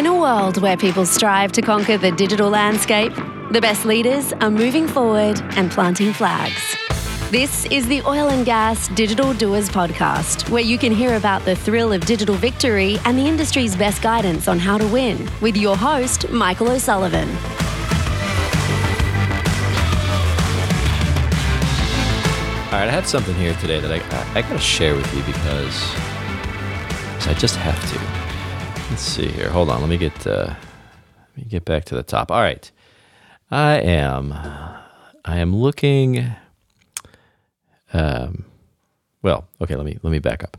In a world where people strive to conquer the digital landscape, the best leaders are moving forward and planting flags. This is the Oil and Gas Digital Doers podcast, where you can hear about the thrill of digital victory and the industry's best guidance on how to win with your host, Michael O'Sullivan. All right, I have something here today that I, I, I got to share with you because, because I just have to. Let's see here. Hold on. Let me get uh, let me get back to the top. All right, I am I am looking. Um, well, okay. Let me let me back up.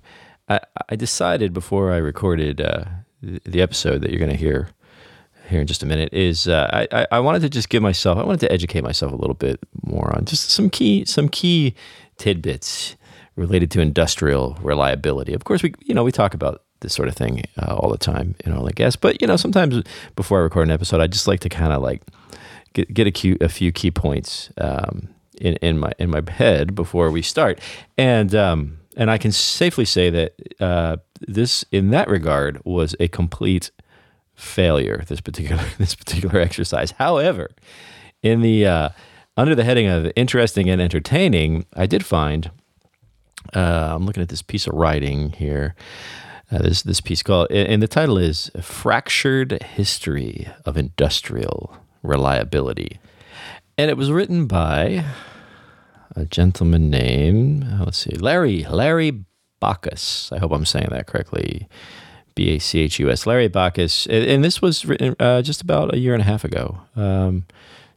I, I decided before I recorded uh, the, episode that you're going to hear here in just a minute is uh, I, I wanted to just give myself I wanted to educate myself a little bit more on just some key some key tidbits related to industrial reliability. Of course, we you know we talk about this sort of thing uh, all the time in oil and gas, but you know sometimes before I record an episode, I just like to kind of like get get a, few, a few key points um, in in my in my head before we start, and um, and I can safely say that uh, this in that regard was a complete failure this particular this particular exercise. However, in the uh, under the heading of interesting and entertaining, I did find uh, I'm looking at this piece of writing here. Uh, this this piece called and the title is "Fractured History of Industrial Reliability," and it was written by a gentleman named uh, let's see Larry Larry Bachus. I hope I'm saying that correctly. B A C H U S. Larry Bachus, and this was written uh, just about a year and a half ago, um,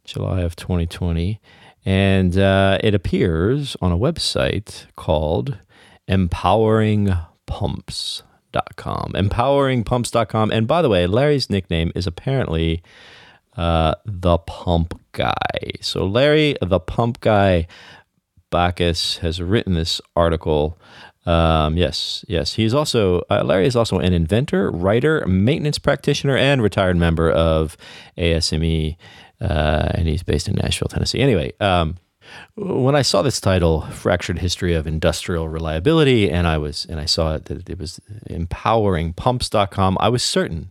July of 2020, and uh, it appears on a website called EmpoweringPumps.com. EmpoweringPumps.com. And by the way, Larry's nickname is apparently uh, the Pump Guy. So Larry, the Pump Guy Bachus, has written this article um, yes, yes. He's also uh, Larry is also an inventor, writer, maintenance practitioner, and retired member of ASME, uh, and he's based in Nashville, Tennessee. Anyway, um, when I saw this title, "Fractured History of Industrial Reliability," and I was and I saw it that it was empowering pumps.com, I was certain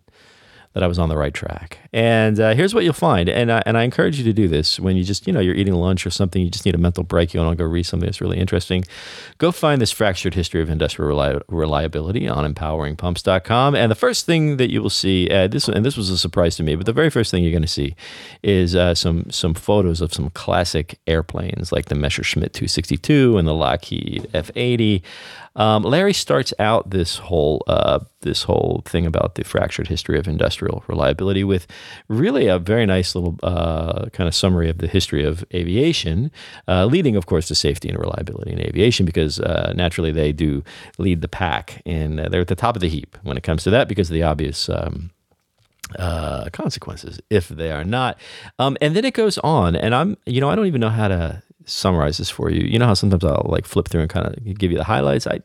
that I was on the right track. And uh, here's what you'll find, and I, and I encourage you to do this when you just you know you're eating lunch or something, you just need a mental break, you want to go read something that's really interesting. Go find this fractured history of industrial reli- reliability on empoweringpumps.com, and the first thing that you will see, uh, this and this was a surprise to me, but the very first thing you're going to see is uh, some some photos of some classic airplanes like the Messerschmitt 262 and the Lockheed F80. Um, Larry starts out this whole uh, this whole thing about the fractured history of industrial reliability with really a very nice little uh, kind of summary of the history of aviation, uh, leading, of course, to safety and reliability in aviation because uh, naturally they do lead the pack and uh, they're at the top of the heap when it comes to that because of the obvious. Um, uh, consequences if they are not. Um, and then it goes on, and I'm, you know, I don't even know how to summarize this for you. You know how sometimes I'll like flip through and kind of give you the highlights. I,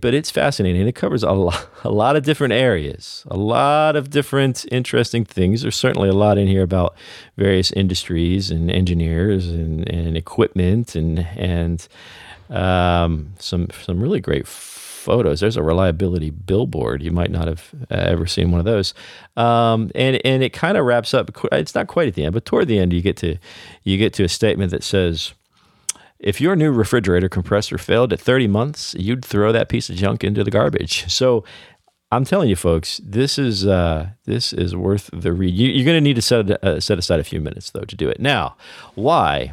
but it's fascinating. It covers a lot, a lot of different areas, a lot of different interesting things. There's certainly a lot in here about various industries and engineers and, and equipment and and um, some some really great photos. There's a reliability billboard. You might not have uh, ever seen one of those. Um, and and it kind of wraps up. It's not quite at the end, but toward the end, you get to you get to a statement that says. If your new refrigerator compressor failed at 30 months, you'd throw that piece of junk into the garbage. So I'm telling you, folks, this is uh, this is worth the read. You, are going to need to set uh, set aside a few minutes though to do it. Now, why?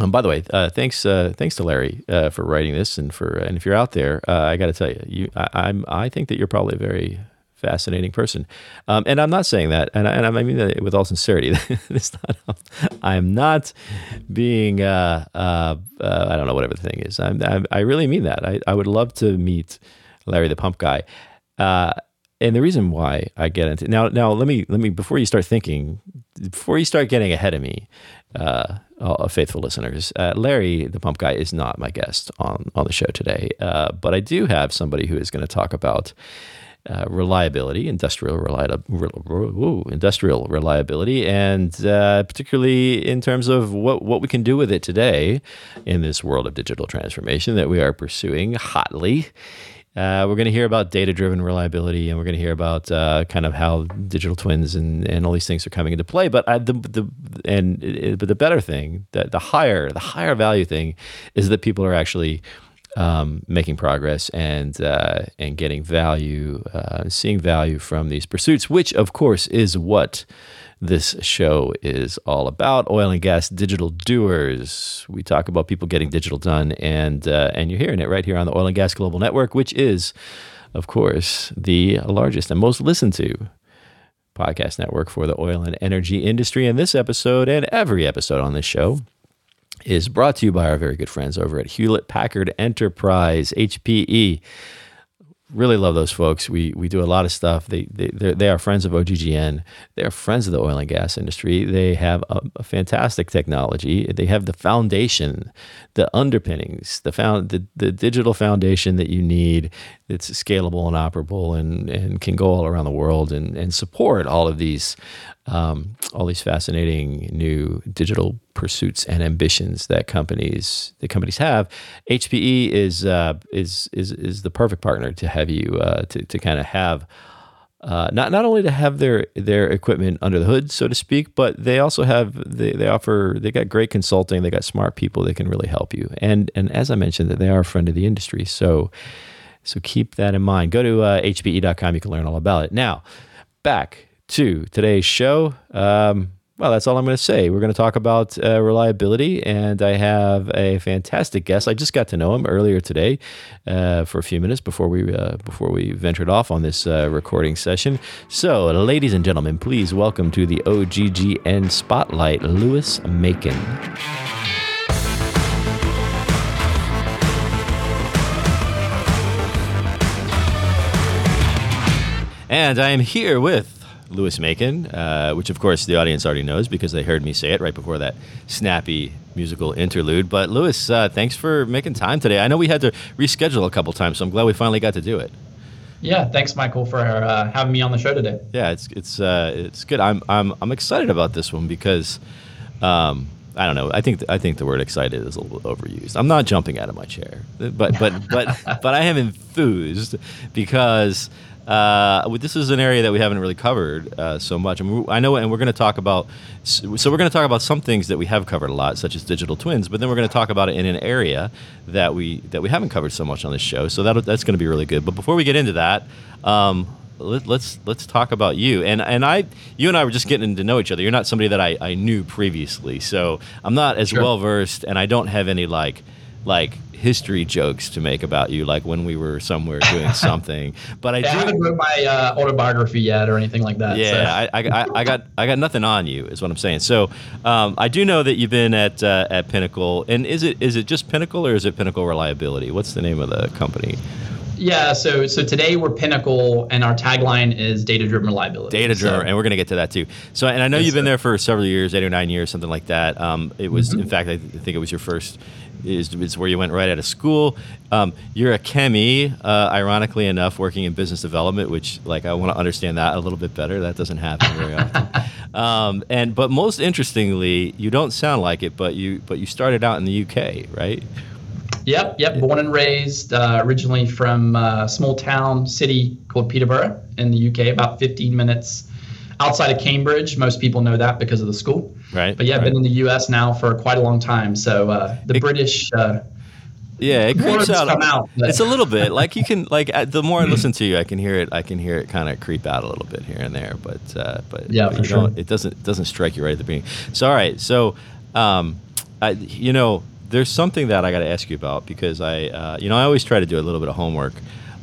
Um, by the way, uh, thanks uh, thanks to Larry uh, for writing this, and for and if you're out there, uh, I got to tell you, you I, am I think that you're probably a very fascinating person, um, and I'm not saying that, and I, and I mean that with all sincerity. it's not. I am not being. Uh, uh, I don't know whatever the thing is. I'm, I'm, i really mean that. I, I would love to meet Larry the Pump Guy. and the reason why I get into now, now let me let me before you start thinking, before you start getting ahead of me, uh, faithful listeners. Uh, Larry, the pump guy, is not my guest on, on the show today, uh, but I do have somebody who is going to talk about uh, reliability, industrial, reliability, industrial reliability, and uh, particularly in terms of what, what we can do with it today in this world of digital transformation that we are pursuing hotly Uh, we're going to hear about data driven reliability and we're going to hear about uh, kind of how digital twins and, and all these things are coming into play. But I, the, the, and it, but the better thing, the, the higher, the higher value thing is that people are actually um, making progress and uh, and getting value, uh, seeing value from these pursuits, which of course is what this show is all about. Oil and gas digital doers. We talk about people getting digital done, and uh, and you're hearing it right here on the Oil and Gas Global Network, which is, of course, the largest and most listened to podcast network for the oil and energy industry. And this episode and every episode on this show is brought to you by our very good friends over at Hewlett Packard Enterprise, HPE really love those folks. We we do a lot of stuff. They they they are friends of OGGN. They are friends of the oil and gas industry. They have a, a, fantastic technology. They have the foundation, the underpinnings, the found the, the digital foundation that you need. It's scalable and operable and and can go all around the world and and support all of these um, all these fascinating new digital pursuits and ambitions that companies the companies have. HPE is uh, is is is the perfect partner to have you uh, to to kind of have. Uh, not not only to have their their equipment under the hood, so to speak, but they also have they, they offer they got great consulting, they got smart people that can really help you. And and as I mentioned, that they are a friend of the industry, so so keep that in mind. Go to uh, hpe.com, you can learn all about it. Now, back to today's show. Um, well, that's all I'm going to say. We're going to talk about uh, reliability, and I have a fantastic guest. I just got to know him earlier today uh, for a few minutes before we uh, before we ventured off on this uh, recording session. So, ladies and gentlemen, please welcome to the OGGN Spotlight, Lewis Macon. And I am here with Lewis Macon, uh, which of course the audience already knows because they heard me say it right before that snappy musical interlude. But Lewis, uh, thanks for making time today. I know we had to reschedule a couple times, so I'm glad we finally got to do it. Yeah, thanks, Michael, for uh, having me on the show today. Yeah, it's it's uh, it's good. I'm I'm I'm excited about this one because. Um, I don't know. I think th- I think the word excited is a little overused. I'm not jumping out of my chair, but but but but I am enthused because uh, this is an area that we haven't really covered uh, so much. I, know, and we're going to talk about. So we're going to talk about some things that we have covered a lot, such as digital twins. But then we're going to talk about it in an area that we that we haven't covered so much on this show. So that that's going to be really good. But before we get into that. Um, let, us let's, let's talk about you and and I you and I were just getting to know each other. You're not somebody that I, I knew previously, so I'm not as sure. well versed, and I don't have any like like history jokes to make about you, like when we were somewhere doing something. But I, yeah, do, I haven't wrote my uh, autobiography yet or anything like that. Yeah, so. I, I, I, got I got nothing on you, is what I'm saying. So um, I do know that you've been at uh, at Pinnacle, and is it is it just Pinnacle or is it Pinnacle Reliability? What's the name of the company? Yeah, so so today we're Pinnacle, and our tagline is data driven reliability. Data driven, so, and we're going to get to that too. So, and I know yes, you've been there for several years, eight or nine years, something like that. Um, it was, mm-hmm. in fact, I think it was your first is, is where you went right out of school. Um, you're a chemi, uh, ironically enough, working in business development, which like I want to understand that a little bit better. That doesn't happen very often. Um, and but most interestingly, you don't sound like it, but you but you started out in the UK, right? Yep, yep. Born and raised uh, originally from a small town city called Peterborough in the UK, about 15 minutes outside of Cambridge. Most people know that because of the school. Right. But yeah, I've right. been in the U.S. now for quite a long time. So uh, the it, British. Uh, yeah, it creeps out. out it's a little bit like you can like the more I listen to you, I can hear it. I can hear it kind of creep out a little bit here and there. But uh, but yeah, but for sure. It doesn't it doesn't strike you right at the beginning. So all right, so um, I, you know, there's something that I got to ask you about because I uh, you know I always try to do a little bit of homework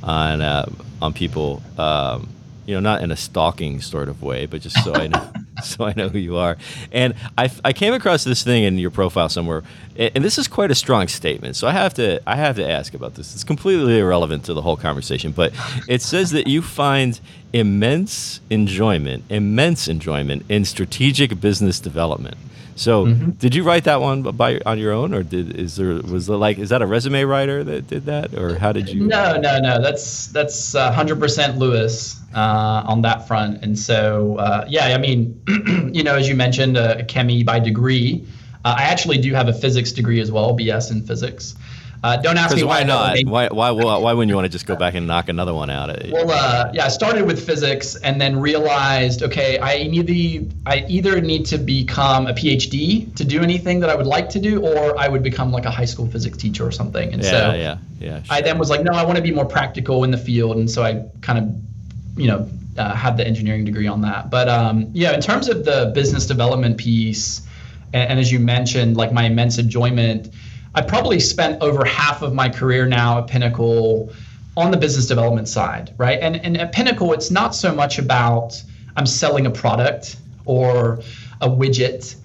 on uh, on people. Um, you know, not in a stalking sort of way, but just so I know, so I know who you are. And I, I came across this thing in your profile somewhere, and this is quite a strong statement. So I have to I have to ask about this. It's completely irrelevant to the whole conversation, but it says that you find immense enjoyment, immense enjoyment in strategic business development. So, mm-hmm. did you write that one by on your own, or did is there was there like is that a resume writer that did that, or how did you? No, no, no. That's that's hundred percent Lewis uh, on that front, and so uh, yeah, I mean, you know, as you mentioned, a chemi by degree. Uh, I actually do have a physics degree as well, BS in physics. Uh, don't ask me Because why not? made- Why, why, why, why wouldn't you want to just go back and knock another one out? Well, uh, yeah, I started with physics and then realized, okay, I need the, I either need to become a PhD to do anything that I would like to do, or I would become like a high school physics teacher or something. And yeah, so yeah, yeah. I then was like, no, I want to be more practical in the field, and so I kind of, you know, uh, had the engineering degree on that. But um, yeah, in terms of the business development piece, and, and as you mentioned, like my immense enjoyment, I probably spent over half of my career now at Pinnacle on the business development side, right? And and at Pinnacle, it's not so much about I'm selling a product or a widget,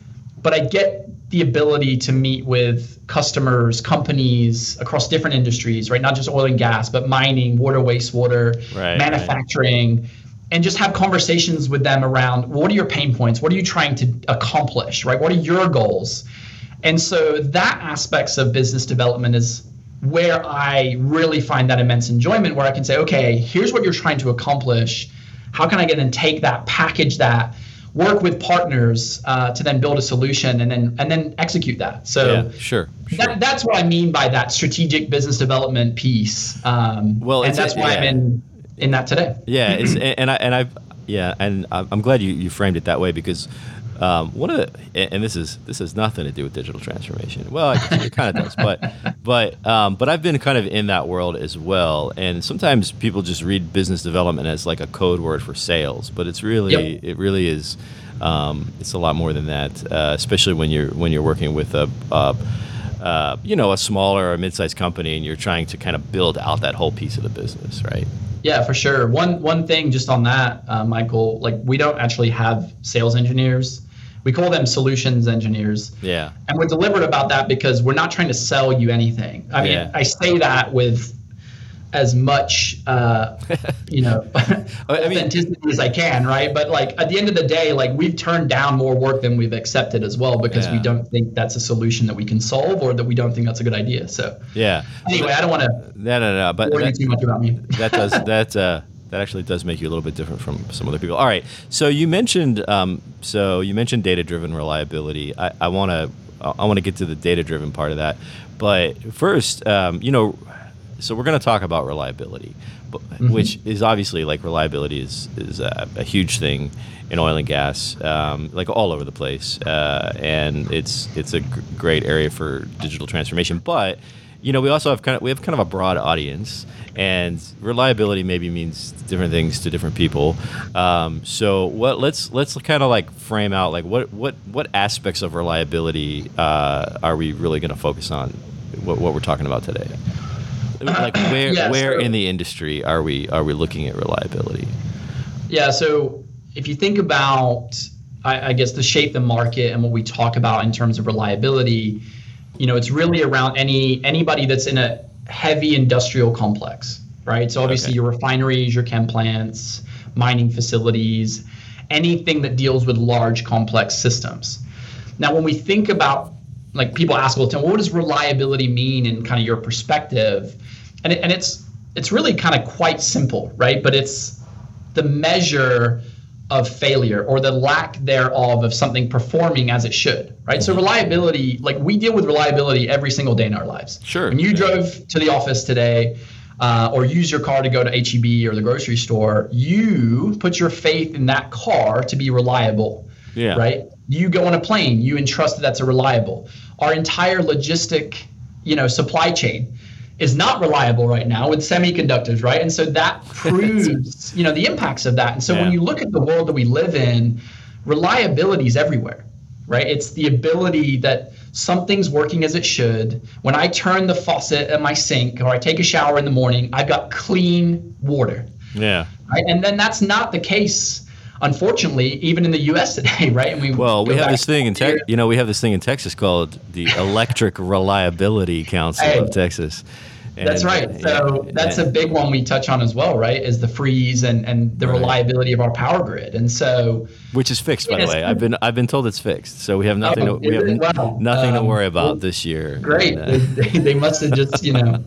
but I get the ability to meet with customers, companies across different industries, right? Not just oil and gas, but mining, water, wastewater, Right, manufacturing, and just have conversations with them around what are your pain points? What are you trying to accomplish, right? What are your goals? And so that aspects of business development is where I really find that immense enjoyment where I can say, okay, here's what you're trying to accomplish. How can I get and take that, package that, work with partners uh, to then build a solution and then and then execute that. So yeah, sure. sure. that, that's what I mean by that strategic business development piece. Um, Well, and that's why I'm yeah. in in that today. Yeah, it's and, I and I've yeah, and I'm I'm glad you, you framed it that way because um, one of the and this is this has nothing to do with digital transformation. Well, it, kind of does, but but um, but I've been kind of in that world as well. And sometimes people just read business development as like a code word for sales, but it's really Yep. it really is. Um, it's a lot more than that, uh, especially when you're when you're working with a. Uh, uh, you know, a smaller or mid-sized company, and you're trying to kind of build out that whole piece of the business, right? Yeah, for sure. One one thing just on that, uh, Michael, like we don't actually have sales engineers. We call them solutions engineers. Yeah. And we're deliberate about that because we're not trying to sell you anything. I mean, Yeah. I say that with as much, uh, you know, I mean- authenticity as I can, right? But like at the end of the day, like we've turned down more work than we've accepted as well because we don't think that's a solution that we can solve or that we don't think that's a good idea. So Yeah. anyway, I don't want to No, no, no. But worry that, too much about me. that does that uh, that actually does make you a little bit different from some other people. All right. So you mentioned um, so you mentioned data driven reliability. I, want to I want to get to the data driven part of that, but first, um, you know, so we're going to talk about reliability, but, which is obviously like reliability is is a, a huge thing in oil and gas, um, like all over the place, uh, and it's it's a g- great area for digital transformation, but you know, we also have kind of we have kind of a broad audience, and reliability maybe means different things to different people. Um, so what let's let's kind of like frame out like what what what aspects of reliability uh, are we really going to focus on? What, what we're talking about today? Like where yeah, where so- in the industry are we are we looking at reliability? Yeah. So if you think about, I, I guess, the shape the market and what we talk about in terms of reliability, you know, it's really around any anybody that's in a heavy industrial complex, right? So obviously Okay. your refineries, your chem plants, mining facilities, anything that deals with large complex systems. Now, when we think about like people ask all the time, what does reliability mean in kind of your perspective? And, it, and it's it's really kind of quite simple, right? But it's the measure of failure or the lack thereof of something performing as it should, right? So reliability, like we deal with reliability every single day in our lives. Sure. When you Yeah. drove to the office today, uh, or use your car to go to HEB or the grocery store, you put your faith in that car to be reliable Yeah. right? You go on a plane, you entrust that that's a reliable. Our entire logistic, you know, supply chain is not reliable right now with semiconductors, right? And so that proves, you know, the impacts of that. And so Yeah. when you look at the world that we live in, reliability is everywhere, right? It's the ability that something's working as it should. When I turn the faucet at my sink or I take a shower in the morning, I've got clean water Yeah. right? And then that's not the case, unfortunately, even in the U.S. today, right? And we Well, we have this thing in Texas. You know, we have this thing in Texas called the Electric Reliability Council Hey. of Texas. That's right. uh, So yeah, that's a big one we touch on as well, right? Is the freeze and and the Right. reliability of our power grid. And so which is fixed, by the way. I've been I've been told it's fixed, so we have nothing. Oh, to, we have? Wow. nothing to Um, worry about well, this year. great. And, uh, they, they must have just you know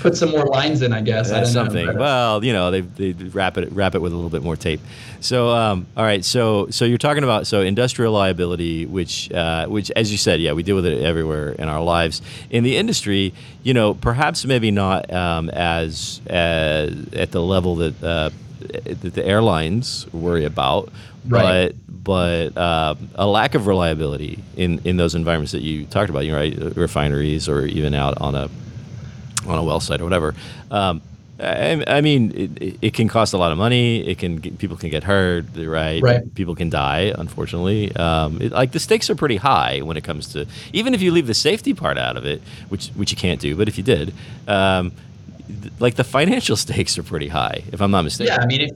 put some more lines in, I guess. That's something. Know, uh, well, you know, they, they wrap it wrap it with a little bit more tape. So, um, all right. So, so you're talking about so industrial liability, which uh, which, as you said, yeah, we deal with it everywhere in our lives. In the industry, you know, perhaps maybe not um, as, as at the level that uh, that the airlines worry about, right. but but uh, a lack of reliability in, in those environments that you talked about, you know, right, refineries or even out on a on a well site or whatever. Um, I, I, mean, it, it, can cost a lot of money. It can get, people can get hurt, right? Right. People can die, unfortunately. Um, it, like the stakes are pretty high when it comes to even if you leave the safety part out of it, which which you can't do, but if you did, um, like the financial stakes are pretty high, if I'm not mistaken. Yeah, I mean, if,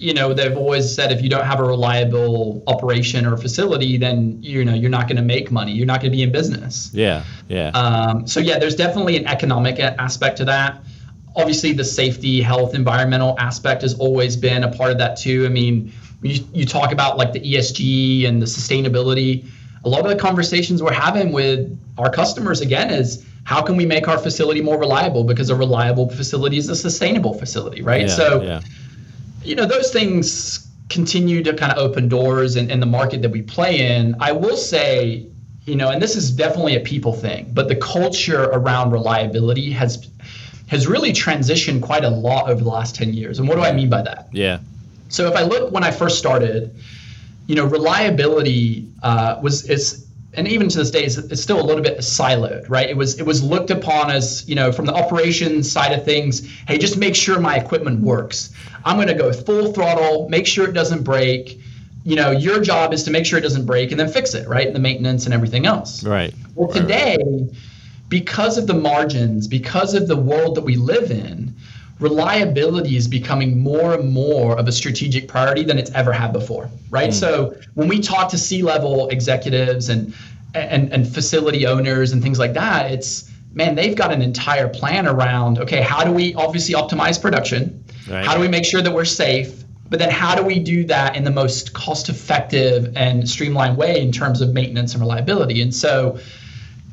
you know, they've always said if you don't have a reliable operation or facility, then you know you're not going to make money. You're not going to be in business. Yeah, yeah. Um, so yeah, there's definitely an economic aspect to that. Obviously, the safety, health, environmental aspect has always been a part of that too. I mean, you, you talk about like the ESG and the sustainability. A lot of the conversations we're having with our customers again is how can we make our facility more reliable because a reliable facility is a sustainable facility right yeah, so yeah. You know those things continue to kind of open doors in, in the market that we play in. I will say you know and this is definitely a people thing but the culture around reliability has has really transitioned quite a lot over the last 10 years. And what do i mean by that? Yeah. So if i look when i first started you know reliability uh, was is and even to this day, it's, it's, still a little bit siloed, right? It was it was looked upon as you know from the operations side of things. Hey, just make sure my equipment works. I'm going to go full throttle, make sure it doesn't break. You know, your job is to make sure it doesn't break and then fix it, right? The maintenance and everything else. Right. Well, today, because of the margins, because of the world that we live in, reliability is becoming more and more of a strategic priority than it's ever had before, right? Mm. So when we talk to C-level executives and, and and facility owners and things like that, it's man, they've got an entire plan around okay, how do we obviously optimize production? Right. How do we make sure that we're safe? But then how do we do that in the most cost-effective and streamlined way in terms of maintenance and reliability? And so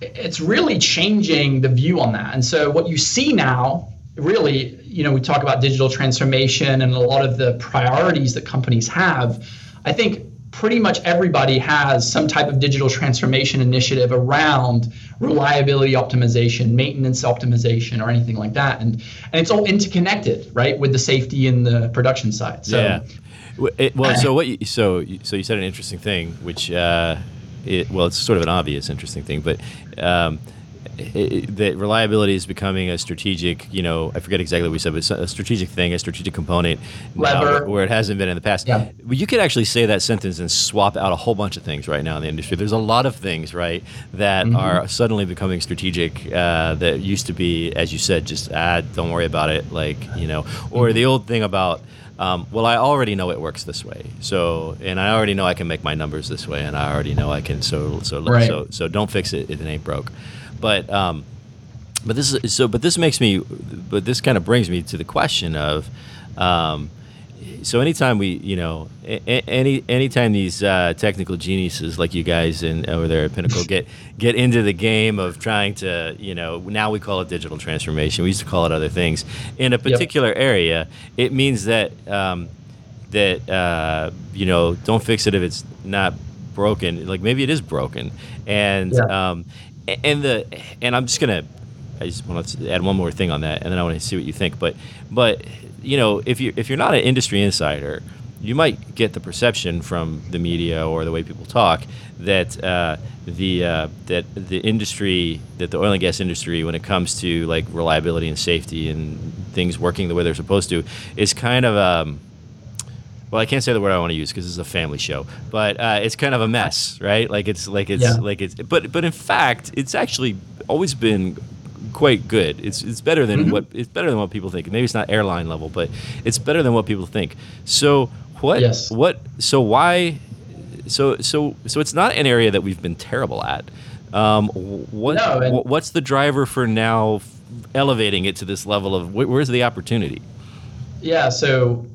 it's really changing the view on that. And so what you see now really, you know, we talk about digital transformation and a lot of the priorities that companies have. I think pretty much everybody has some type of digital transformation initiative around reliability optimization, maintenance optimization, or anything like that. And and it's all interconnected, right, with the safety and the production side. So, yeah. It, well, so what? You, so so you said an interesting thing, which uh, it, well, it's sort of an obvious interesting thing, but. Um, that reliability is becoming a strategic, you know, I forget exactly what we said, but a strategic thing, a strategic component now, where it hasn't been in the past. Yeah. You could actually say that sentence and swap out a whole bunch of things right now in the industry. There's a lot of things, right, that mm-hmm. are suddenly becoming strategic uh, that used to be, as you said, just, ah, don't worry about it, like, you know, or mm-hmm. the old thing about, um, well, I already know it works this way. So, and I already know I can make my numbers this way, and I already know I can. So, so, right. so, so, don't fix it if it ain't broke. But um, but this is so. But this makes me. But this kind of brings me to the question of. Um, so anytime we, you know, any anytime these uh, technical geniuses like you guys and over there at Pinnacle get get into the game of trying to, you know, now we call it digital transformation. We used to call it other things. In a particular yep. area, it means that um, that uh, you know, don't fix it if it's not broken. Like maybe it is broken, and yeah. um, and the and I'm just gonna I just want to add one more thing on that, and then I want to see what you think. But but you know if you if you're not an industry insider, you might get the perception from the media or the way people talk that uh, the uh, that the industry that the oil and gas industry when it comes to like reliability and safety and things working the way they're supposed to is kind of um, well, I can't say the word I want to use because this is a family show, but uh, it's kind of a mess, right? Like it's like it's yeah. like it's, but but in fact, it's actually always been quite good. It's it's better than mm-hmm. what it's better than what people think. Maybe it's not airline level, but it's better than what people think. So what yes. what so why so so so it's not an area that we've been terrible at. Um, what no, what's the driver for now elevating it to this level of where's the opportunity? Yeah, so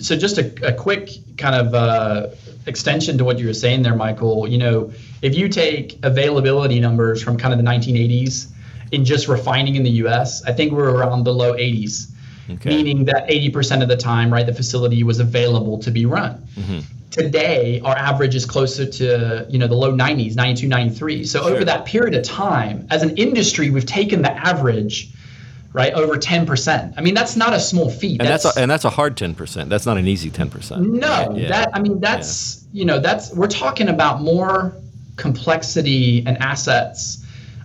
so just a, a quick kind of uh, extension to what you were saying there, Michael. You know, if you take availability numbers from kind of the 1980s in just refining in the U.S. I think we're around the low 80s, okay. meaning that 80% of the time, right, the facility was available to be run. Mm-hmm. Today, our average is closer to you know the low 90s, 92, 93. So sure. over that period of time, as an industry, we've taken the average right? Over 10%. I mean, that's not a small feat. And that's, that's a, and that's a hard 10%. That's not an easy 10%. No, yeah. that I mean that's, yeah. you know, that's we're talking about more complexity and assets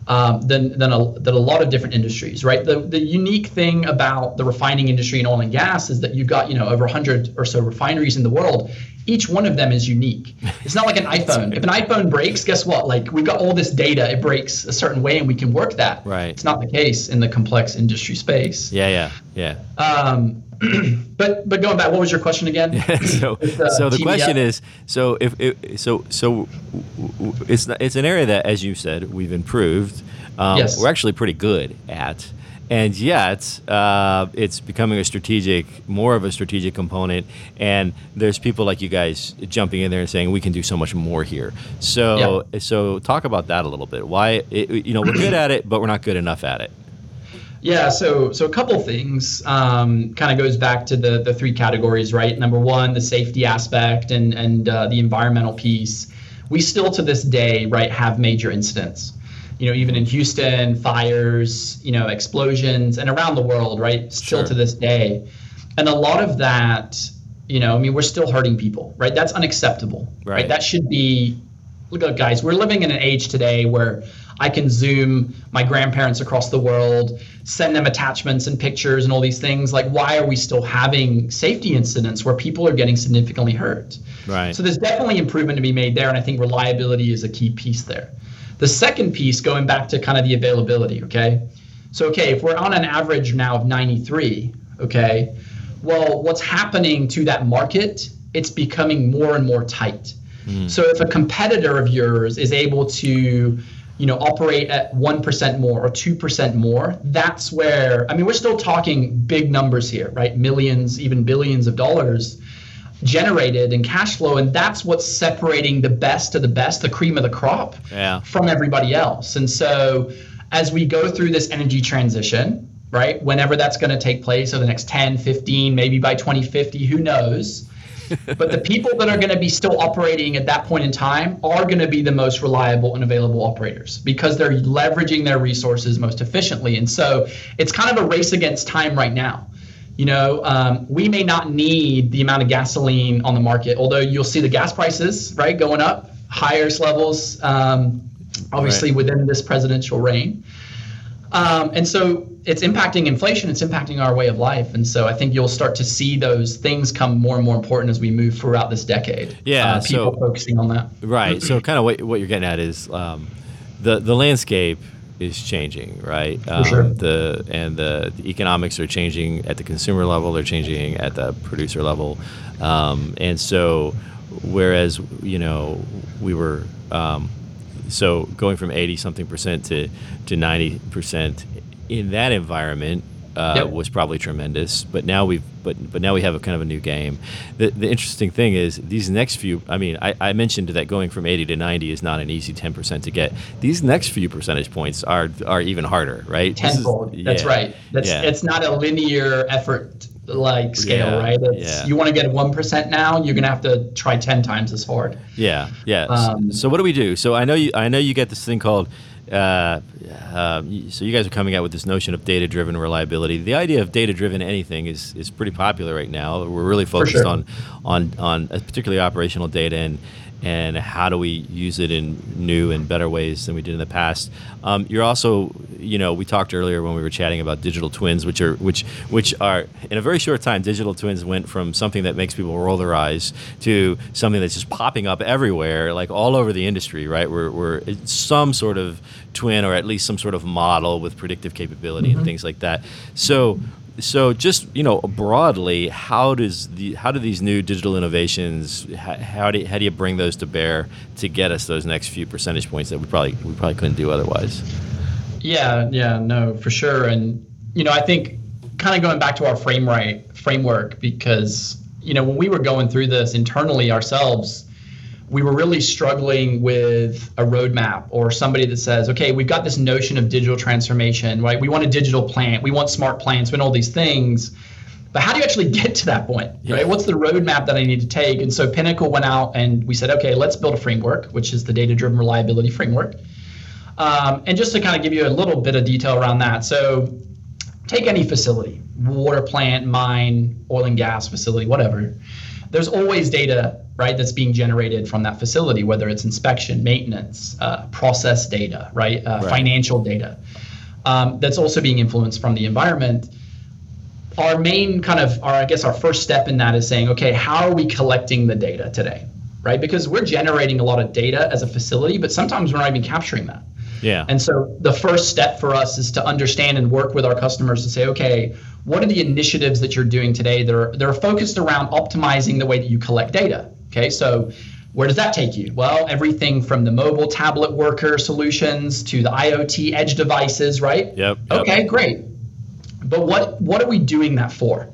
um, than than a, than a lot of different industries, right? The the unique thing about the refining industry in oil and gas is that you've got you know over 100 or so refineries in the world, each one of them is unique. It's not like an iPhone. If an iPhone breaks, guess what? Like we've got all this data, it breaks a certain way and we can work that. Right. It's not the case in the complex industry space. Yeah, yeah, yeah. Um, but but going back, what was your question again? so With, uh, so the TBF? question is, so if it, so so it's it's an area that, as you said, we've improved. Um, yes. We're actually pretty good at and yet uh, it's becoming a strategic, more of a strategic component. And there's people like you guys jumping in there and saying we can do so much more here. So, yeah. so talk about that a little bit. Why, it, you know, we're good at it, but we're not good enough at it. Yeah, so so a couple things um, kind of goes back to the the three categories, right? Number one, the safety aspect and and uh, the environmental piece. We still to this day, right, have major incidents you know, even in Houston, fires, you know, explosions, and around the world, right? Still sure. to this day. And a lot of that, you know, I mean, we're still hurting people, right? That's unacceptable, right? right? That should be, look at guys, we're living in an age today where I can Zoom my grandparents across the world, send them attachments and pictures and all these things. Like, why are we still having safety incidents where people are getting significantly hurt? Right. So there's definitely improvement to be made there, and I think reliability is a key piece there. The second piece, going back to kind of the availability, okay? So, okay, if we're on an average now of 93, okay, well, what's happening to that market? It's becoming more and more tight. Mm. So, if a competitor of yours is able to, you know, operate at 1% more or 2% more, that's where, I mean, we're still talking big numbers here, right? Millions, even billions of dollars generated in cash flow and that's what's separating the best of the best the cream of the crop yeah. from everybody else. And so as we go through this energy transition right whenever that's going to take place over the next 10 15 maybe by 2050 who knows? But the people that are going to be still operating at that point in time are going to be the most reliable and available operators because they're leveraging their resources most efficiently. And so it's kind of a race against time right now you know, um, we may not need the amount of gasoline on the market, although you'll see the gas prices, right, going up, highest levels, um, obviously right. within this presidential reign. Um, and so it's impacting inflation, it's impacting our way of life. And so I think you'll start to see those things come more and more important as we move throughout this decade. Yeah. Uh, people so, focusing on that. Right. so kind of what, what you're getting at is um, the, the landscape is changing, right? Um, sure. The and the, the, economics are changing at the consumer level. They're changing at the producer level, um, and so whereas you know we were um, so going from eighty something percent to to ninety percent in that environment uh, yep. was probably tremendous. But now we've but but now we have a kind of a new game. The the interesting thing is these next few. I mean, I, I mentioned that going from 80 to 90 is not an easy 10 percent to get. These next few percentage points are are even harder, right? Tenfold. Is, That's yeah, right. That's yeah. it's not a linear effort like scale, yeah, right? It's, yeah. You want to get one percent now, you're gonna have to try ten times as hard. Yeah, yeah. Um, so what do we do? So I know you I know you get this thing called uh, uh, so you guys are coming out with this notion of data-driven reliability. The idea of data-driven anything is is pretty popular right now. We're really focused sure. on on on particularly operational data and and how do we use it in new and better ways than we did in the past. Um, you're also, you know, we talked earlier when we were chatting about digital twins, which are which which are in a very short time, digital twins went from something that makes people roll their eyes to something that's just popping up everywhere, like all over the industry, right? We're, we're some sort of twin or at least some sort of model with predictive capability mm-hmm. and things like that. So so just you know broadly how does the how do these new digital innovations how, how, do you, how do you bring those to bear to get us those next few percentage points that we probably we probably couldn't do otherwise? Yeah yeah no for sure. And you know i think kind of going back to our frame right framework because you know when we were going through this internally ourselves we were really struggling with a roadmap or somebody that says, okay, we've got this notion of digital transformation, right? We want a digital plant, we want smart plants, we want all these things. But how do you actually get to that point, yeah. right? What's the roadmap that I need to take? And so Pinnacle went out and we said, okay, let's build a framework, which is the data driven reliability framework. Um, and just to kind of give you a little bit of detail around that. So take any facility, water plant, mine, oil and gas facility, whatever. There's always data right, that's being generated from that facility, whether it's inspection, maintenance, uh, process data, right, uh, right. financial data. Um, that's also being influenced from the environment. Our main kind of, our, I guess, our first step in that is saying, okay, how are we collecting the data today, right? Because we're generating a lot of data as a facility, but sometimes we're not even capturing that. Yeah. And so the first step for us is to understand and work with our customers to say, okay, what are the initiatives that you're doing today that are, that are focused around optimizing the way that you collect data? Okay, so where does that take you? Well, everything from the mobile tablet worker solutions to the IoT edge devices, right? Yep. yep. Okay, great. But what what are we doing that for?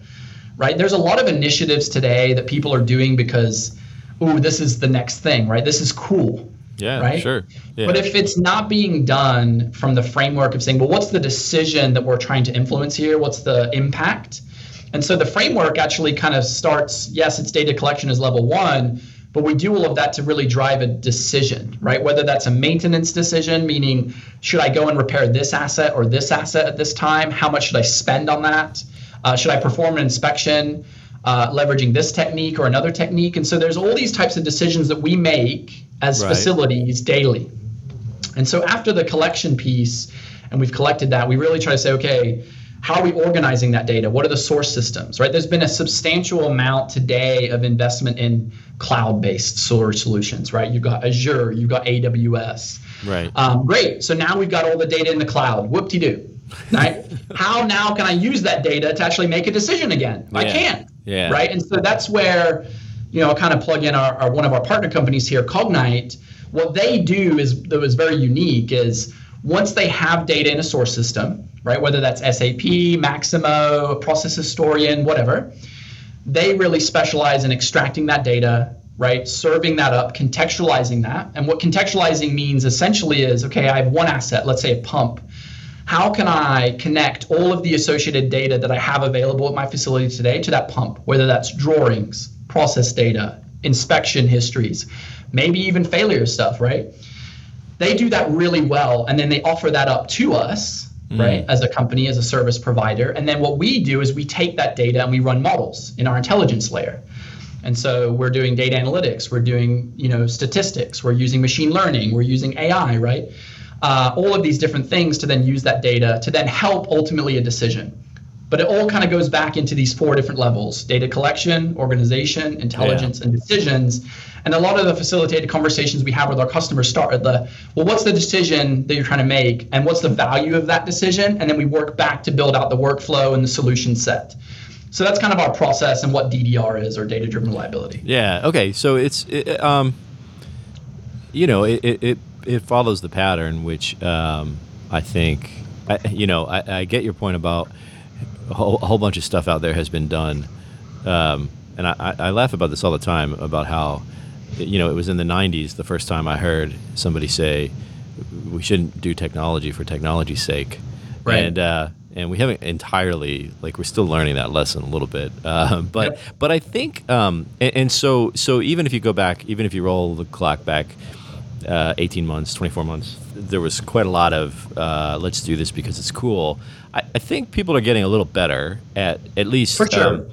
Right? There's a lot of initiatives today that people are doing because ooh, this is the next thing, right? This is cool. Yeah, right? sure. Yeah. But if it's not being done from the framework of saying, well, what's the decision that we're trying to influence here? What's the impact? And so the framework actually kind of starts, yes, it's data collection is level one, but we do all of that to really drive a decision, right? Whether that's a maintenance decision, meaning should I go and repair this asset or this asset at this time? How much should I spend on that? Uh, should I perform an inspection uh, leveraging this technique or another technique? And so there's all these types of decisions that we make as right. facilities daily. And so after the collection piece, and we've collected that, we really try to say, okay, how are we organizing that data? What are the source systems, right? There's been a substantial amount today of investment in cloud-based solar solutions, right? You've got Azure, you've got AWS. Right. Um, great. So now we've got all the data in the cloud. Whoop-de-doo. Right? how now can I use that data to actually make a decision again? Yeah. I can't. Yeah. Right. And so that's where, you know, I'll kind of plug in our, our one of our partner companies here, Cognite. What they do is that was very unique is once they have data in a source system, right? Whether that's SAP, Maximo, Process Historian, whatever. They really specialize in extracting that data, right? Serving that up, contextualizing that. And what contextualizing means essentially is okay, I have one asset, let's say a pump. How can I connect all of the associated data that I have available at my facility today to that pump, whether that's drawings, process data, inspection histories, maybe even failure stuff, right? They do that really well, and then they offer that up to us mm. right, as a company, as a service provider. And then what we do is we take that data and we run models in our intelligence layer. And so we're doing data analytics, we're doing you know statistics, we're using machine learning, we're using AI, right? Uh, all of these different things to then use that data to then help ultimately a decision. But it all kind of goes back into these four different levels data collection, organization, intelligence, yeah. and decisions. And a lot of the facilitated conversations we have with our customers start at the well, what's the decision that you're trying to make? And what's the value of that decision? And then we work back to build out the workflow and the solution set. So that's kind of our process and what DDR is or data driven reliability. Yeah. Okay. So it's, it, um, you know, it, it, it follows the pattern, which um, I think, I, you know, I, I get your point about a whole, a whole bunch of stuff out there has been done. Um, and I, I laugh about this all the time about how, you know, it was in the 90s the first time I heard somebody say, we shouldn't do technology for technology's sake. Right. And, uh, and we haven't entirely like we're still learning that lesson a little bit uh, but yep. but i think um, and, and, so so even if you go back even if you roll the clock back uh, 18 months 24 months there was quite a lot of uh, let's do this because it's cool I, I, think people are getting a little better at at least sure. Um,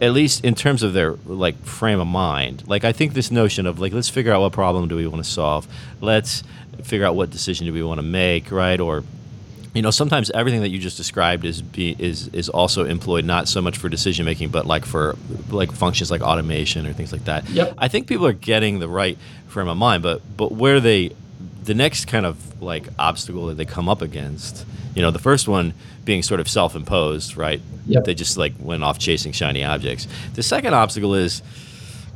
at least in terms of their like frame of mind. Like I think this notion of like let's figure out what problem do we want to solve. Let's figure out what decision do we want to make, right? Or you know, sometimes everything that you just described is be, is is also employed not so much for decision making, but like for like functions like automation or things like that. Yep. I think people are getting the right frame of mind, but but where they the next kind of like obstacle that they come up against, you know, the first one being sort of self-imposed, right? Yep. They just like went off chasing shiny objects. The second obstacle is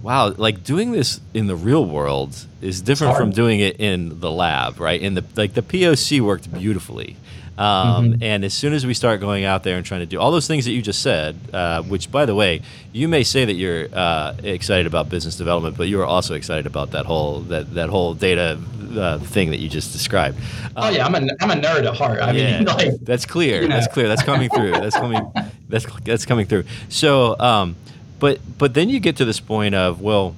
wow, like doing this in the real world is different from doing it in the lab, right? In the like the POC worked beautifully. Um, Mm-hmm. And as soon as we start going out there and trying to do all those things that you just said, uh, which by the way, you may say that you're uh, excited about business development, but you are also excited about that whole that that whole data uh, thing that you just described. Oh yeah, I'm a I'm a nerd at heart. I mean, like that's clear. you know. That's clear. That's coming through. That's coming. That's that's coming through. So, um, but but then you get to this point of well,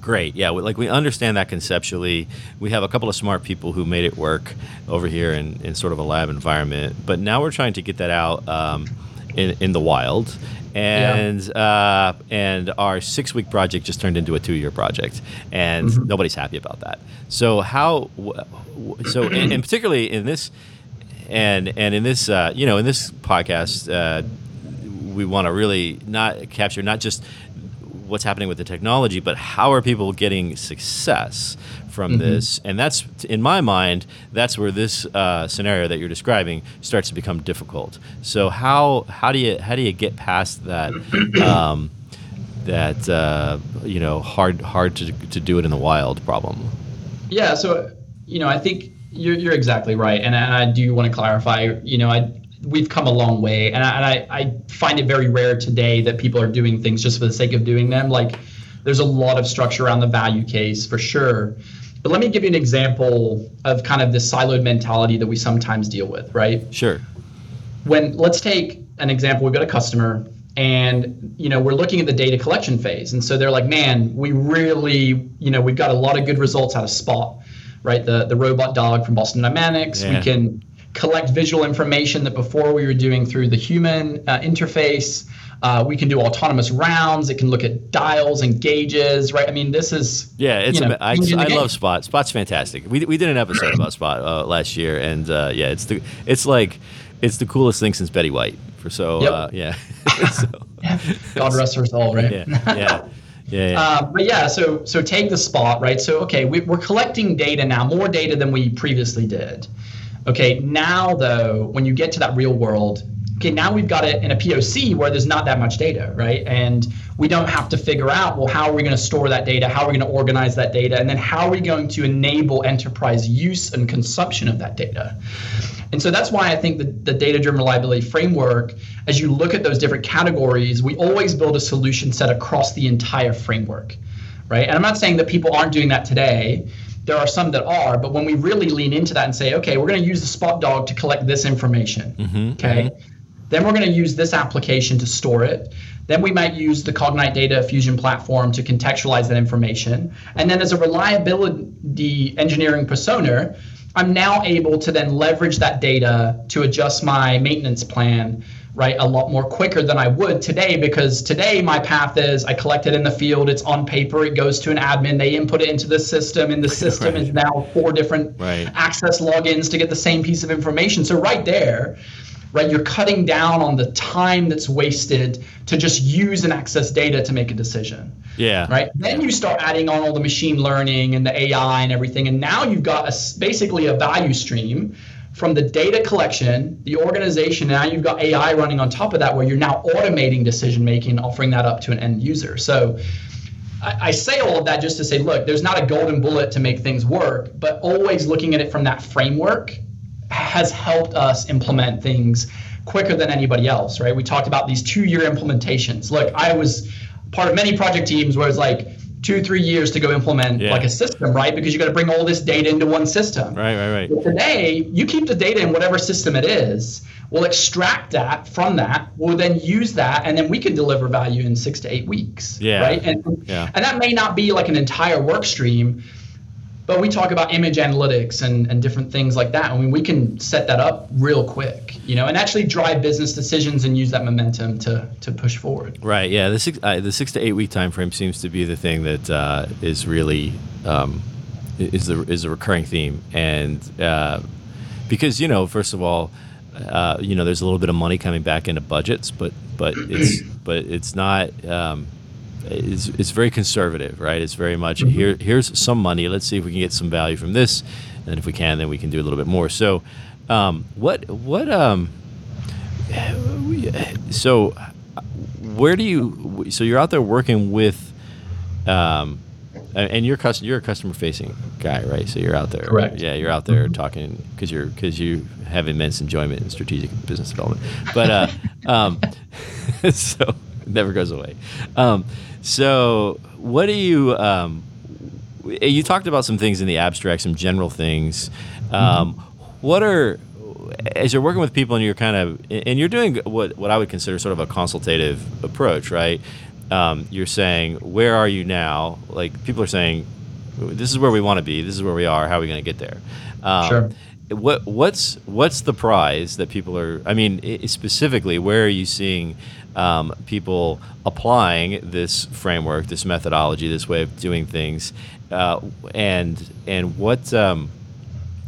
great. Yeah, we, like we understand that conceptually. We have a couple of smart people who made it work over here in, in sort of a lab environment. But now we're trying to get that out um, in in the wild. And uh, and our six week project just turned into a two year project, and Mm-hmm. nobody's happy about that. So how? So and, and particularly in this and and in this uh, you know in this podcast uh, we want to really not capture not just what's happening with the technology but how are people getting success from this? And that's in my mind that's where this uh, scenario that you're describing starts to become difficult. So how how do you how do you get past that um, that uh, you know hard hard to, to do it in the wild problem? Yeah, so you know, I think you're, you're exactly right, and, and I do want to clarify. You know, I we've come a long way, and, I, and I, I find it very rare today that people are doing things just for the sake of doing them. Like, there's a lot of structure around the value case for sure. But let me give you an example of kind of this siloed mentality that we sometimes deal with, right? sure when let's take an example we've got a customer and you know we're looking at the data collection phase and so they're like man we really you know we've got a lot of good results out of spot right the the robot dog from boston dynamics Yeah. we can collect visual information that before we were doing through the human uh, interface uh, we can do autonomous rounds it can look at dials and gauges right i mean this is Yeah, it's you know, I, I love Spot. Spot's fantastic. We, we did an episode about Spot uh, last year, and uh, yeah, it's the it's like it's the coolest thing since Betty White. For so Yep. uh, yeah, so, god rest her soul right yeah, yeah, yeah, yeah. Uh, but yeah, so so take the spot, right? So okay, we, we're collecting data now, more data than we previously did. Okay, now though, when you get to that real world, okay, now we've got it in a POC where there's not that much data, right? And we don't have to figure out, well, how are we going to store that data? How are we going to organize that data? And then how are we going to enable enterprise use and consumption of that data? And so that's why I think the, the data driven reliability framework, as you look at those different categories, we always build a solution set across the entire framework, right? And I'm not saying that people aren't doing that today. There are some that are, but when we really lean into that and say, okay, we're going to use the spot dog to collect this information, mm-hmm, okay? Mm-hmm. Then we're going to use this application to store it. Then we might use the Cognite Data Fusion platform to contextualize that information. And then as a reliability engineering persona, I'm now able to then leverage that data to adjust my maintenance plan right a lot more quicker than I would today because today my path is I collect it in the field it's on paper it goes to an admin they input it into the system and the system Right. is now four different Right. access logins to get the same piece of information so right there right you're cutting down on the time that's wasted to just use and access data to make a decision yeah, right? Then you start adding on all the machine learning and the AI and everything, and now you've got a basically a value stream from the data collection, the organization. Now you've got AI running on top of that, where you're now automating decision making, offering that up to an end user. So. I I say all of that just to say, look, there's not a golden bullet to make things work, but always looking at it from that framework has helped us implement things quicker than anybody else, right? We talked about these two year implementations. Look, I was part of many project teams where it's like two, three years to go implement Yeah. like a system, right? Because you got to bring all this data into one system. right, right, right. But today, you keep the data in whatever system it is. We'll extract that from that. We'll then use that, and then we can deliver value in six to eight weeks. Yeah. Right. And Yeah. and that may not be like an entire work stream, but we talk about image analytics and, and different things like that. I mean, we can set that up real quick, you know, and actually drive business decisions and use that momentum to to push forward. Right. Yeah. The six uh, the six to eight week time frame seems to be the thing that uh, is really um, is the is a recurring theme, and uh, because you know, first of all, uh, you know, there's a little bit of money coming back into budgets, but but it's but it's not. Um, it's, it's very conservative, right? It's very much here. Here's some money. Let's see if we can get some value from this, and if we can, then we can do a little bit more. So, um, what what um, so where do you so you're out there working with um, and you're custom, you're a customer facing guy, right? So you're out there. Correct. Yeah, you're out there talking because you're because you have immense enjoyment in strategic business development. But uh, um, so never goes away. Um, so what do you? Um, you talked about some things in the abstract, some general things. Um, What are as you're working with people and you're kind of and you're doing what what I would consider sort of a consultative approach, right? Um, you're saying where are you now? Like people are saying, this is where we want to be. This is where we are. How are we going to get there? Um, Sure. What what's what's the prize that people are? I mean, specifically, where are you seeing um, people applying this framework, this methodology, this way of doing things, uh, and and what um,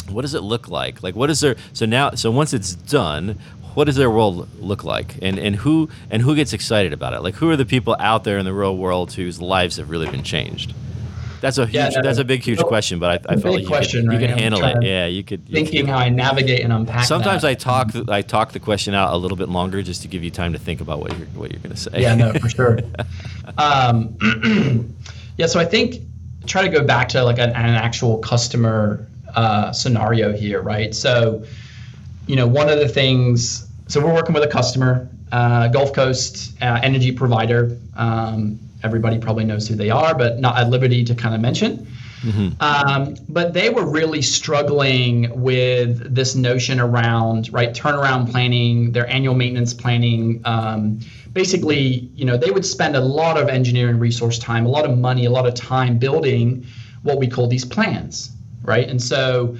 what does it look like? Like, what is there? So now, so once it's done, what does their world look like, and and who and who gets excited about it? Like, who are the people out there in the real world whose lives have really been changed? That's a huge. Yeah, no, that's a big, huge no, question, but I felt big like you question, could, you right? could I'm handle it. Yeah, you could. you Thinking could- how I navigate and unpack. Sometimes that. I talk I talk the question out a little bit longer just to give you time to think about what you're what you're going to say. Yeah, no, for sure. um, yeah, so I think try to go back to like an, an actual customer uh, scenario here, right? So, you know, one of the things. So we're working with a customer, uh, Gulf Coast uh, energy provider. Um, everybody probably knows who they are, but not at liberty to kind of mention. Um, but they were really struggling with this notion around right turnaround planning, their annual maintenance planning. Um, basically, you know, they would spend a lot of engineering resource time, a lot of money, a lot of time building what we call these plans, right? And so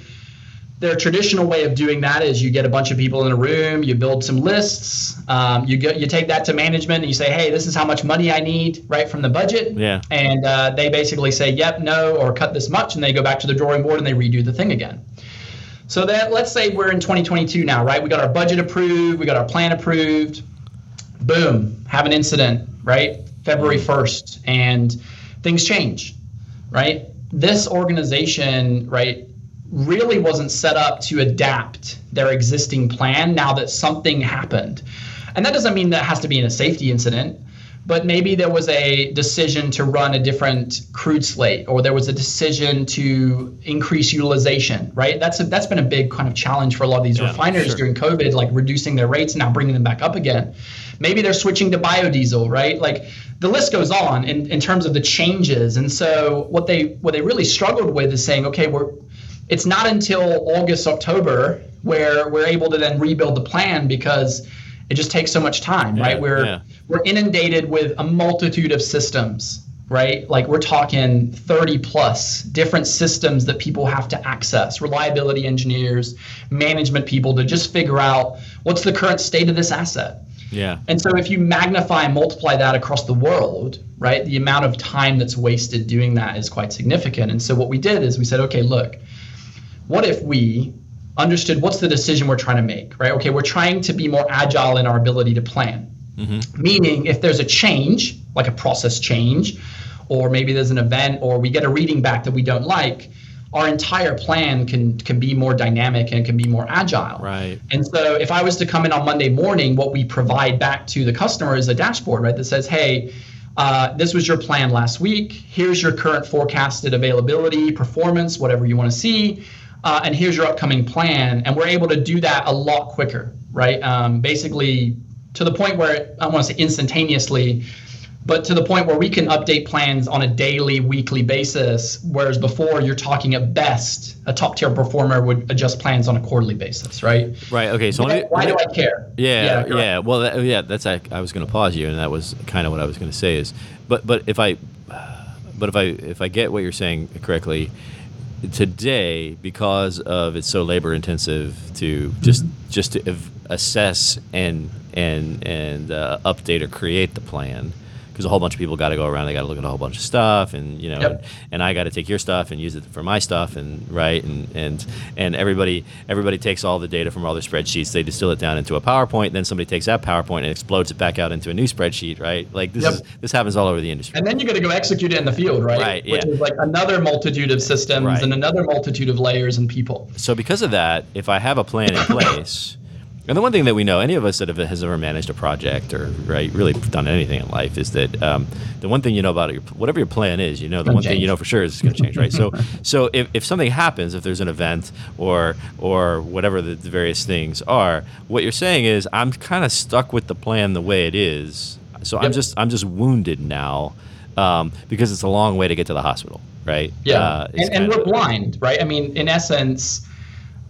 their traditional way of doing that is you get a bunch of people in a room, you build some lists, um, you go, you take that to management, and you say, hey, this is how much money I need, right, from the budget. Yeah. And uh, they basically say, yep, no, or cut this much, and they go back to the drawing board and they redo the thing again. So that let's say we're in 2022 now, right? We got our budget approved, we got our plan approved. Boom, have an incident, right? February 1st, and things change, right? This organization, right, really wasn't set up to adapt their existing plan now that something happened. And that doesn't mean that has to be in a safety incident, but maybe there was a decision to run a different crude slate or there was a decision to increase utilization, right? That's a, that's been a big kind of challenge for a lot of these Yeah, refiners sure. during COVID, like reducing their rates and now bringing them back up again. Maybe they're switching to biodiesel, right? Like the list goes on in, in terms of the changes. And so what they what they really struggled with is saying, okay, we're it's not until August, October where we're able to then rebuild the plan because it just takes so much time, Yeah, right? We're yeah. we're inundated with a multitude of systems, right? Like we're talking 30 plus different systems that people have to access, reliability engineers, management people to just figure out what's the current state of this asset. Yeah. And so if you magnify and multiply that across the world, right, the amount of time that's wasted doing that is quite significant. And so what we did is we said, okay, look, what if we understood what's the decision we're trying to make, right? Okay, we're trying to be more agile in our ability to plan. Meaning, if there's a change, like a process change, or maybe there's an event, or we get a reading back that we don't like, our entire plan can can be more dynamic and can be more agile. Right. And so, if I was to come in on Monday morning, what we provide back to the customer is a dashboard, right? That says, hey, uh, this was your plan last week. Here's your current forecasted availability, performance, whatever you want to see. Uh, and here's your upcoming plan. And we're able to do that a lot quicker, right? Um, basically, to the point where I want to say instantaneously, but to the point where we can update plans on a daily, weekly basis. Whereas before, you're talking at best, a top tier performer would adjust plans on a quarterly basis, right? Right. Okay. So Why, me, why do I care? Yeah, yeah. go ahead. Well, that, yeah. That's I, I was going to pause you, and that was kind of what I was going to say. Is, but but if I, but if I if I get what you're saying correctly, today because of it's so labor intensive to just just to assess and and and uh, update or create the plan. Because a whole bunch of people got to go around, they got to look at a whole bunch of stuff, and you know, Yep. and, and I got to take your stuff and use it for my stuff, and right, and and and everybody everybody takes all the data from all their spreadsheets, they distill it down into a PowerPoint, then somebody takes that PowerPoint and explodes it back out into a new spreadsheet, right? Like this Yep. is this happens all over the industry. And then you got to go execute it in the field, right? Right, Which yeah. is like another multitude of systems Right. and another multitude of layers and people. So because of that, if I have a plan in place, And the one thing that we know, any of us that have, has ever managed a project or right really done anything in life, is that um, the one thing you know about it, whatever your plan is, you know the one thing you know for sure is it's going to change, right? So, so if, if something happens, if there's an event or or whatever the, the various things are, what you're saying is I'm kind of stuck with the plan the way it is. So I'm just I'm just wounded now um, because it's a long way to get to the hospital, right? Yeah, Uh, and, and we're of- blind, right? I mean, in essence,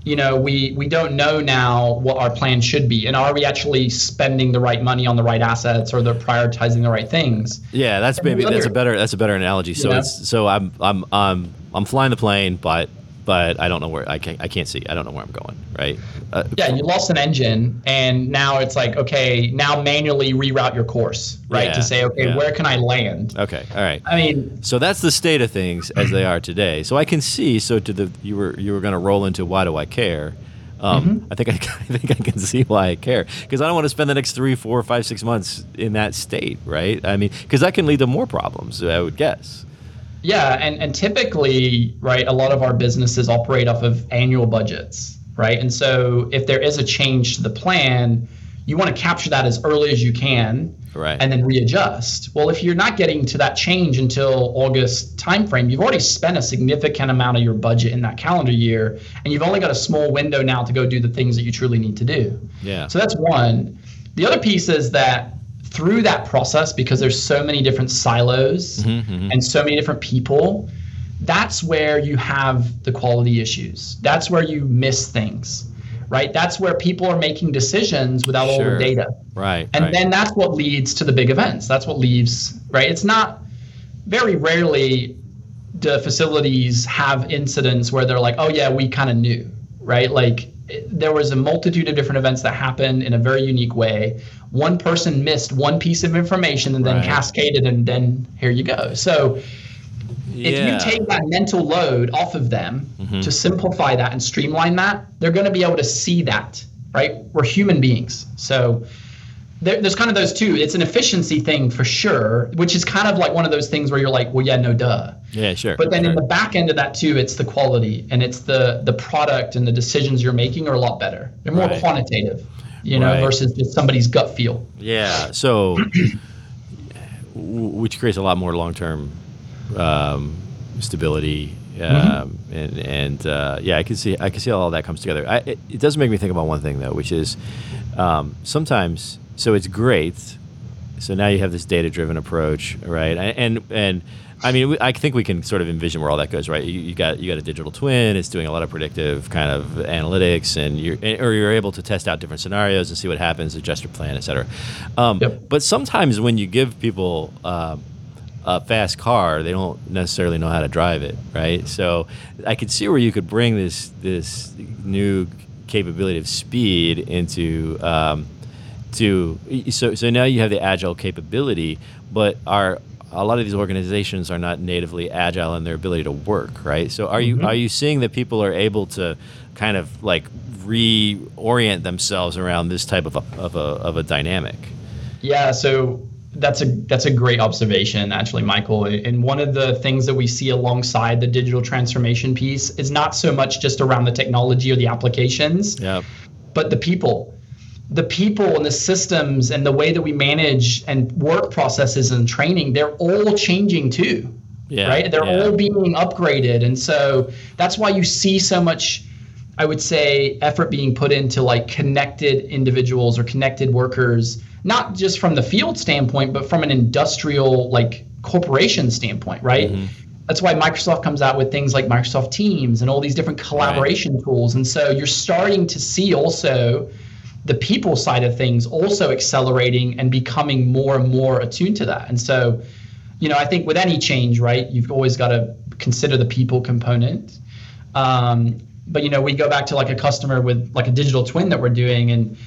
you know, we we don't know now what our plan should be, and are we actually spending the right money on the right assets, or they're prioritizing the right things? Yeah, that's maybe that's a better that's a better analogy. So Yeah. it's so I'm I'm I'm I'm flying the plane, but but I don't know where I can't I can't see. I don't know where I'm going. Right. Uh, Yeah, you lost an engine, and now it's like, okay, now manually reroute your course, right? Yeah, To say, okay, yeah. where can I land? Okay. All right. I mean, So that's the state of things as they are today. So I can see. So to the you were you were going to roll into why do I care? Um, Mm-hmm. I think I, I think I can see why I care because I don't want to spend the next three, four, five, six months in that state, right? I mean, because that can lead to more problems. I would guess. Yeah, and, and typically, right, a lot of our businesses operate off of annual budgets, right? And so if there is a change to the plan, you want to capture that as early as you can Right. and then readjust. Well, if you're not getting to that change until August timeframe, you've already spent a significant amount of your budget in that calendar year, and you've only got a small window now to go do the things that you truly need to do. Yeah. So that's one. The other piece is that through that process, because there's so many different silos Mm-hmm, and so many different people, that's where you have the quality issues. That's where you miss things, right? That's where people are making decisions without all the data. Right. And right. then that's what leads to the big events. That's what leaves, right? It's not very rarely do facilities have incidents where they're like, oh, yeah, we kind of knew, right? Like there was a multitude of different events that happened in a very unique way. One person missed one piece of information and then Right. cascaded, and then here you go. So if Yeah. you take that mental load off of them Mm-hmm. to simplify that and streamline that, they're going to be able to see that, right? We're human beings. So there, there's kind of those two. It's an efficiency thing for sure, which is kind of like one of those things where you're like, well, yeah, no, duh. Yeah. Sure. But then sure. in the back end of that too, it's the quality and it's the the product and the decisions you're making are a lot better. They're more Right. quantitative, you know, Right. versus just somebody's gut feel. Yeah. So, which creates a lot more long-term um, stability, um, and and uh, yeah, I can see I can see how all that comes together. I, it, it does make me think about one thing though, which is um, sometimes. So it's great. So now you have this data-driven approach, right? And and I mean, I think we can sort of envision where all that goes, right? You, you got you got a digital twin. It's doing a lot of predictive kind of analytics, and you're or you're able to test out different scenarios and see what happens, adjust your plan, et cetera. Um, Yep. But sometimes when you give people um, a fast car, they don't necessarily know how to drive it, right? So I could see where you could bring this this new capability of speed into um, to so so now you have the agile capability, but are a lot of these organizations are not natively agile in their ability to work, right? So are you mm-hmm. are you seeing that people are able to kind of like reorient themselves around this type of a, of a, of a dynamic? Yeah, so that's a that's a great observation actually, Michael. And one of the things that we see alongside the digital transformation piece is not so much just around the technology or the applications, Yeah. but the people. The people and the systems and the way that we manage and work processes and training, they're all changing too. Yeah, Right? They're yeah. all being upgraded. And so that's why you see so much I would say effort being put into like connected individuals or connected workers, not just from the field standpoint, but from an industrial like corporation standpoint, right? Mm-hmm. That's why Microsoft comes out with things like Microsoft Teams and all these different collaboration tools. And so you're starting to see also the people side of things also accelerating and becoming more and more attuned to that. And so, you know, I think with any change, right, you've always got to consider the people component. Um, but you know, we go back to like a customer with like a digital twin that we're doing, and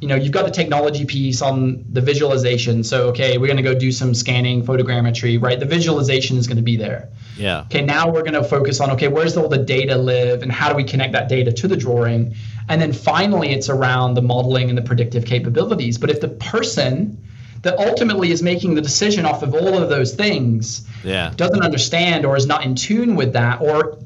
you know, you've got the technology piece on the visualization. So okay, we're going to go do some scanning, photogrammetry, right? The visualization is going to be there. Yeah. Okay, now we're going to focus on okay, where's all the data live, and how do we connect that data to the drawing? And then finally, it's around the modeling and the predictive capabilities. But if the person that ultimately is making the decision off of all of those things Yeah. doesn't understand or is not in tune with that or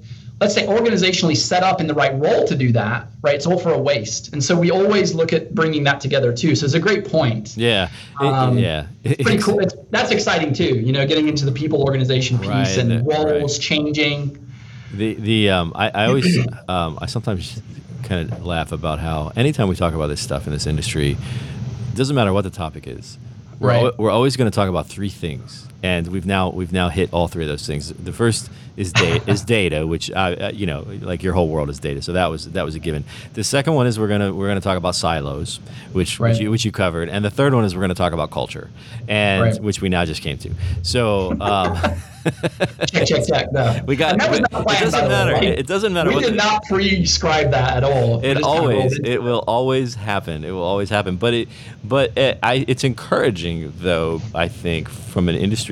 let's say organizationally set up in the right role to do that, right? It's all for a waste. And so we always look at bringing that together too. So it's a great point. Yeah. Um, yeah. It's pretty cool. It's, that's exciting too, you know, getting into the people organization piece right, and roles right. changing. The, the, um, I, I always, um, I sometimes kind of laugh about how anytime we talk about this stuff in this industry, it doesn't matter what the topic is. We're, right. al- we're always going to talk about three things and we've now we've now hit all three of those things. The first is data, is data, which uh, uh, you know, like your whole world is data. So that was that was a given. The second one is we're gonna we're gonna talk about silos, which right. which, you, which, you, covered, and the third one is we're gonna talk about culture, and right. which we now just came to. So. Um, check, check, check. No. We got. It, planned, it doesn't matter. Right? It doesn't matter. We did not prescribe that at all. It always. It will always happen. It will always happen. But it. But it, I. It's encouraging, though. I think from an industry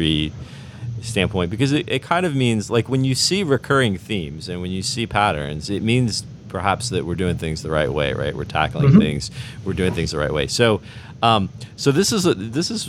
standpoint because it, it kind of means like when you see recurring themes and when you see patterns, it means perhaps that we're doing things the right way, right? We're tackling mm-hmm. things, we're doing things the right way. So, um, so this is a, this is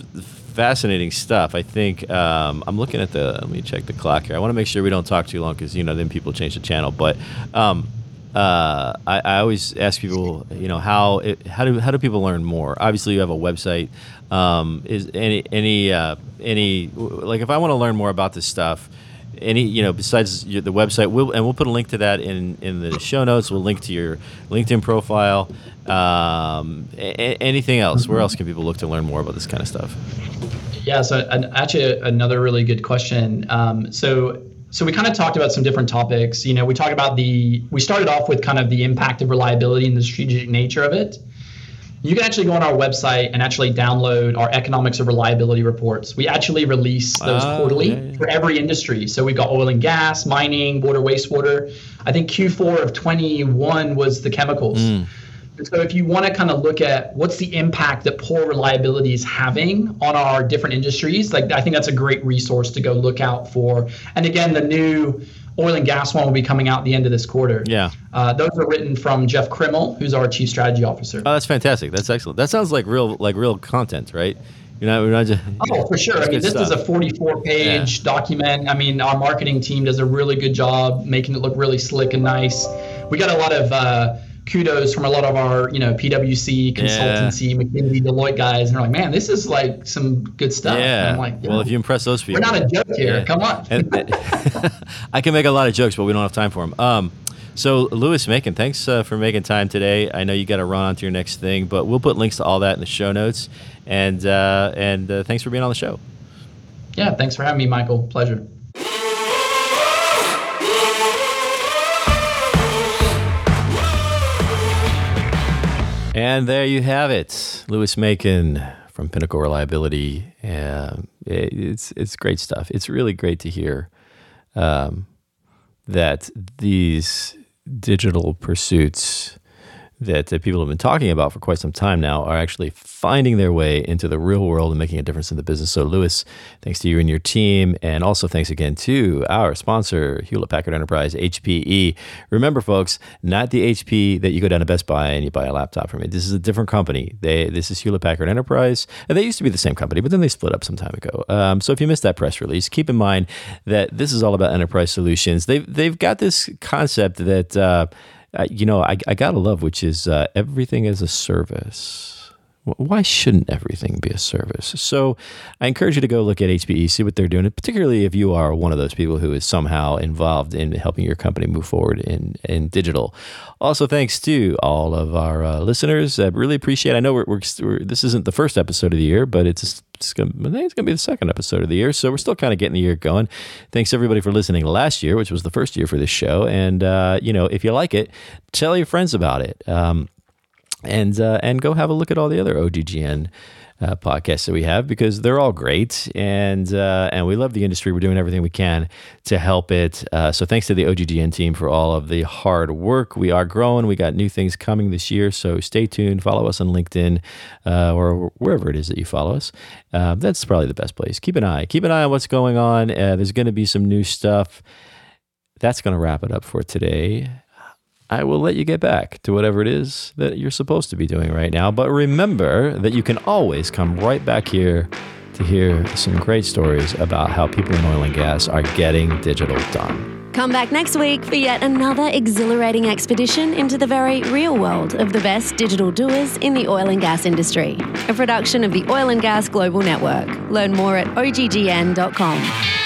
fascinating stuff. I think um, I'm looking at the. Let me check the clock here. I want to make sure we don't talk too long because you know then people change the channel. But um, uh, I, I, always ask people, you know, how it, how do how do people learn more? Obviously, you have a website. Um, is any any uh, any like if I want to learn more about this stuff, any you know besides the website, we'll and we'll put a link to that in in the show notes. We'll link to your LinkedIn profile. Um, a- anything else? Where else can people look to learn more about this kind of stuff? Yeah, so actually another really good question. Um, so so we kind of talked about some different topics. You know, we talked about the we started off with kind of the impact of reliability and the strategic nature of it. You can actually go on our website and actually download our economics of reliability reports. We actually release those uh, quarterly yeah, yeah. for every industry. So we've got oil and gas, mining, water, wastewater. I think Q4 of 21 was the chemicals. Mm. So if you want to kind of look at what's the impact that poor reliability is having on our different industries, like I think that's a great resource to go look out for. And again, the new oil and gas one will be coming out at the end of this quarter. Yeah. Uh, those are written from Jeff Krimmel, who's our chief strategy officer. Oh, that's fantastic. That's excellent. That sounds like real like real content, right? You're not, we're not just, oh, for sure. I mean, this stuff. is a 44 page yeah. document. I mean, our marketing team does a really good job making it look really slick and nice. We got a lot of uh, kudos from a lot of our, you know, PwC, consultancy, yeah. McKinsey, Deloitte guys, and they're like, man, this is like some good stuff. Yeah. I'm like, well, if you impress those people, we're not a joke here. Yeah. Come on. and, I can make a lot of jokes, but we don't have time for them. Um, so, Lewis Macon, thanks uh, for making time today. I know you got to run on to your next thing, but we'll put links to all that in the show notes. And uh, and uh, thanks for being on the show. Yeah, thanks for having me, Michael. Pleasure. And there you have it, Louis Macon from Pinnacle Reliability. It's it's great stuff. It's really great to hear um, that these digital pursuits that, people have been talking about for quite some time now are actually finding their way into the real world and making a difference in the business. So, Louis, thanks to you and your team. And also thanks again to our sponsor, Hewlett Packard Enterprise, HPE. Remember, folks, not the HP that you go down to Best Buy and you buy a laptop from it. This is a different company. They This is Hewlett Packard Enterprise. And they used to be the same company, but then they split up some time ago. Um, so, if you missed that press release, keep in mind that this is all about enterprise solutions. They've, they've got this concept that, uh, you know, I, I gotta love, which is uh, everything as a service. Why shouldn't everything be a service? So I encourage you to go look at HPE, see what they're doing, particularly if you are one of those people who is somehow involved in helping your company move forward in, in digital. Also, thanks to all of our uh, listeners. I really appreciate. I know we're, we're, we're, this isn't the first episode of the year, but it's, it's gonna, I think it's going to be the second episode of the year. So we're still kind of getting the year going. Thanks everybody for listening last year, which was the first year for this show. And, uh, you know, if you like it, tell your friends about it. Um, and uh, and go have a look at all the other OGGN uh, podcasts that we have because they're all great and uh, and we love the industry. We're doing everything we can to help it. Uh, so thanks to the OGGN team for all of the hard work. We are growing. We got new things coming this year. So stay tuned. Follow us on LinkedIn uh, or wherever it is that you follow us. Uh, that's probably the best place. Keep an eye. Keep an eye on what's going on. There's going to be some new stuff. That's going to wrap it up for today. I will let you get back to whatever it is that you're supposed to be doing right now. But remember that you can always come right back here to hear some great stories about how people in oil and gas are getting digital done. Come back next week for yet another exhilarating expedition into the very real world of the best digital doers in the oil and gas industry. A production of the Oil and Gas Global Network. Learn more at oggn.com.